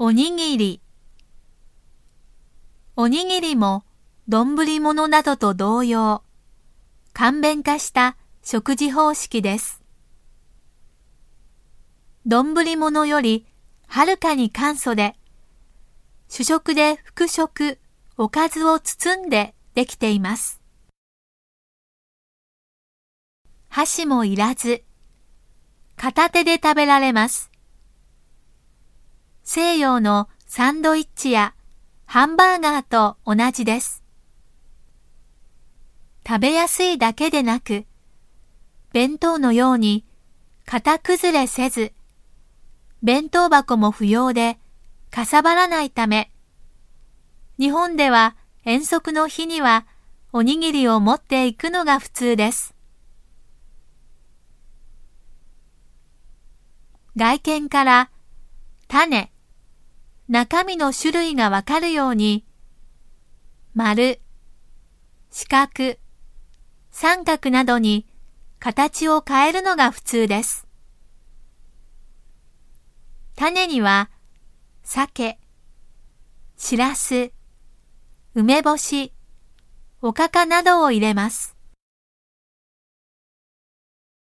おにぎり。おにぎりも丼物などと同様、簡便化した食事方式です。丼物よりはるかに簡素で、主食で副食、おかずを包んでできています。箸もいらず、片手で食べられます。西洋のサンドイッチやハンバーガーと同じです。食べやすいだけでなく、弁当のように型崩れせず、弁当箱も不要でかさばらないため、日本では遠足の日にはおにぎりを持っていくのが普通です。外見から種、中身の種類がわかるように、丸、四角、三角などに形を変えるのが普通です。種には、鮭、しらす、梅干し、おかかなどを入れます。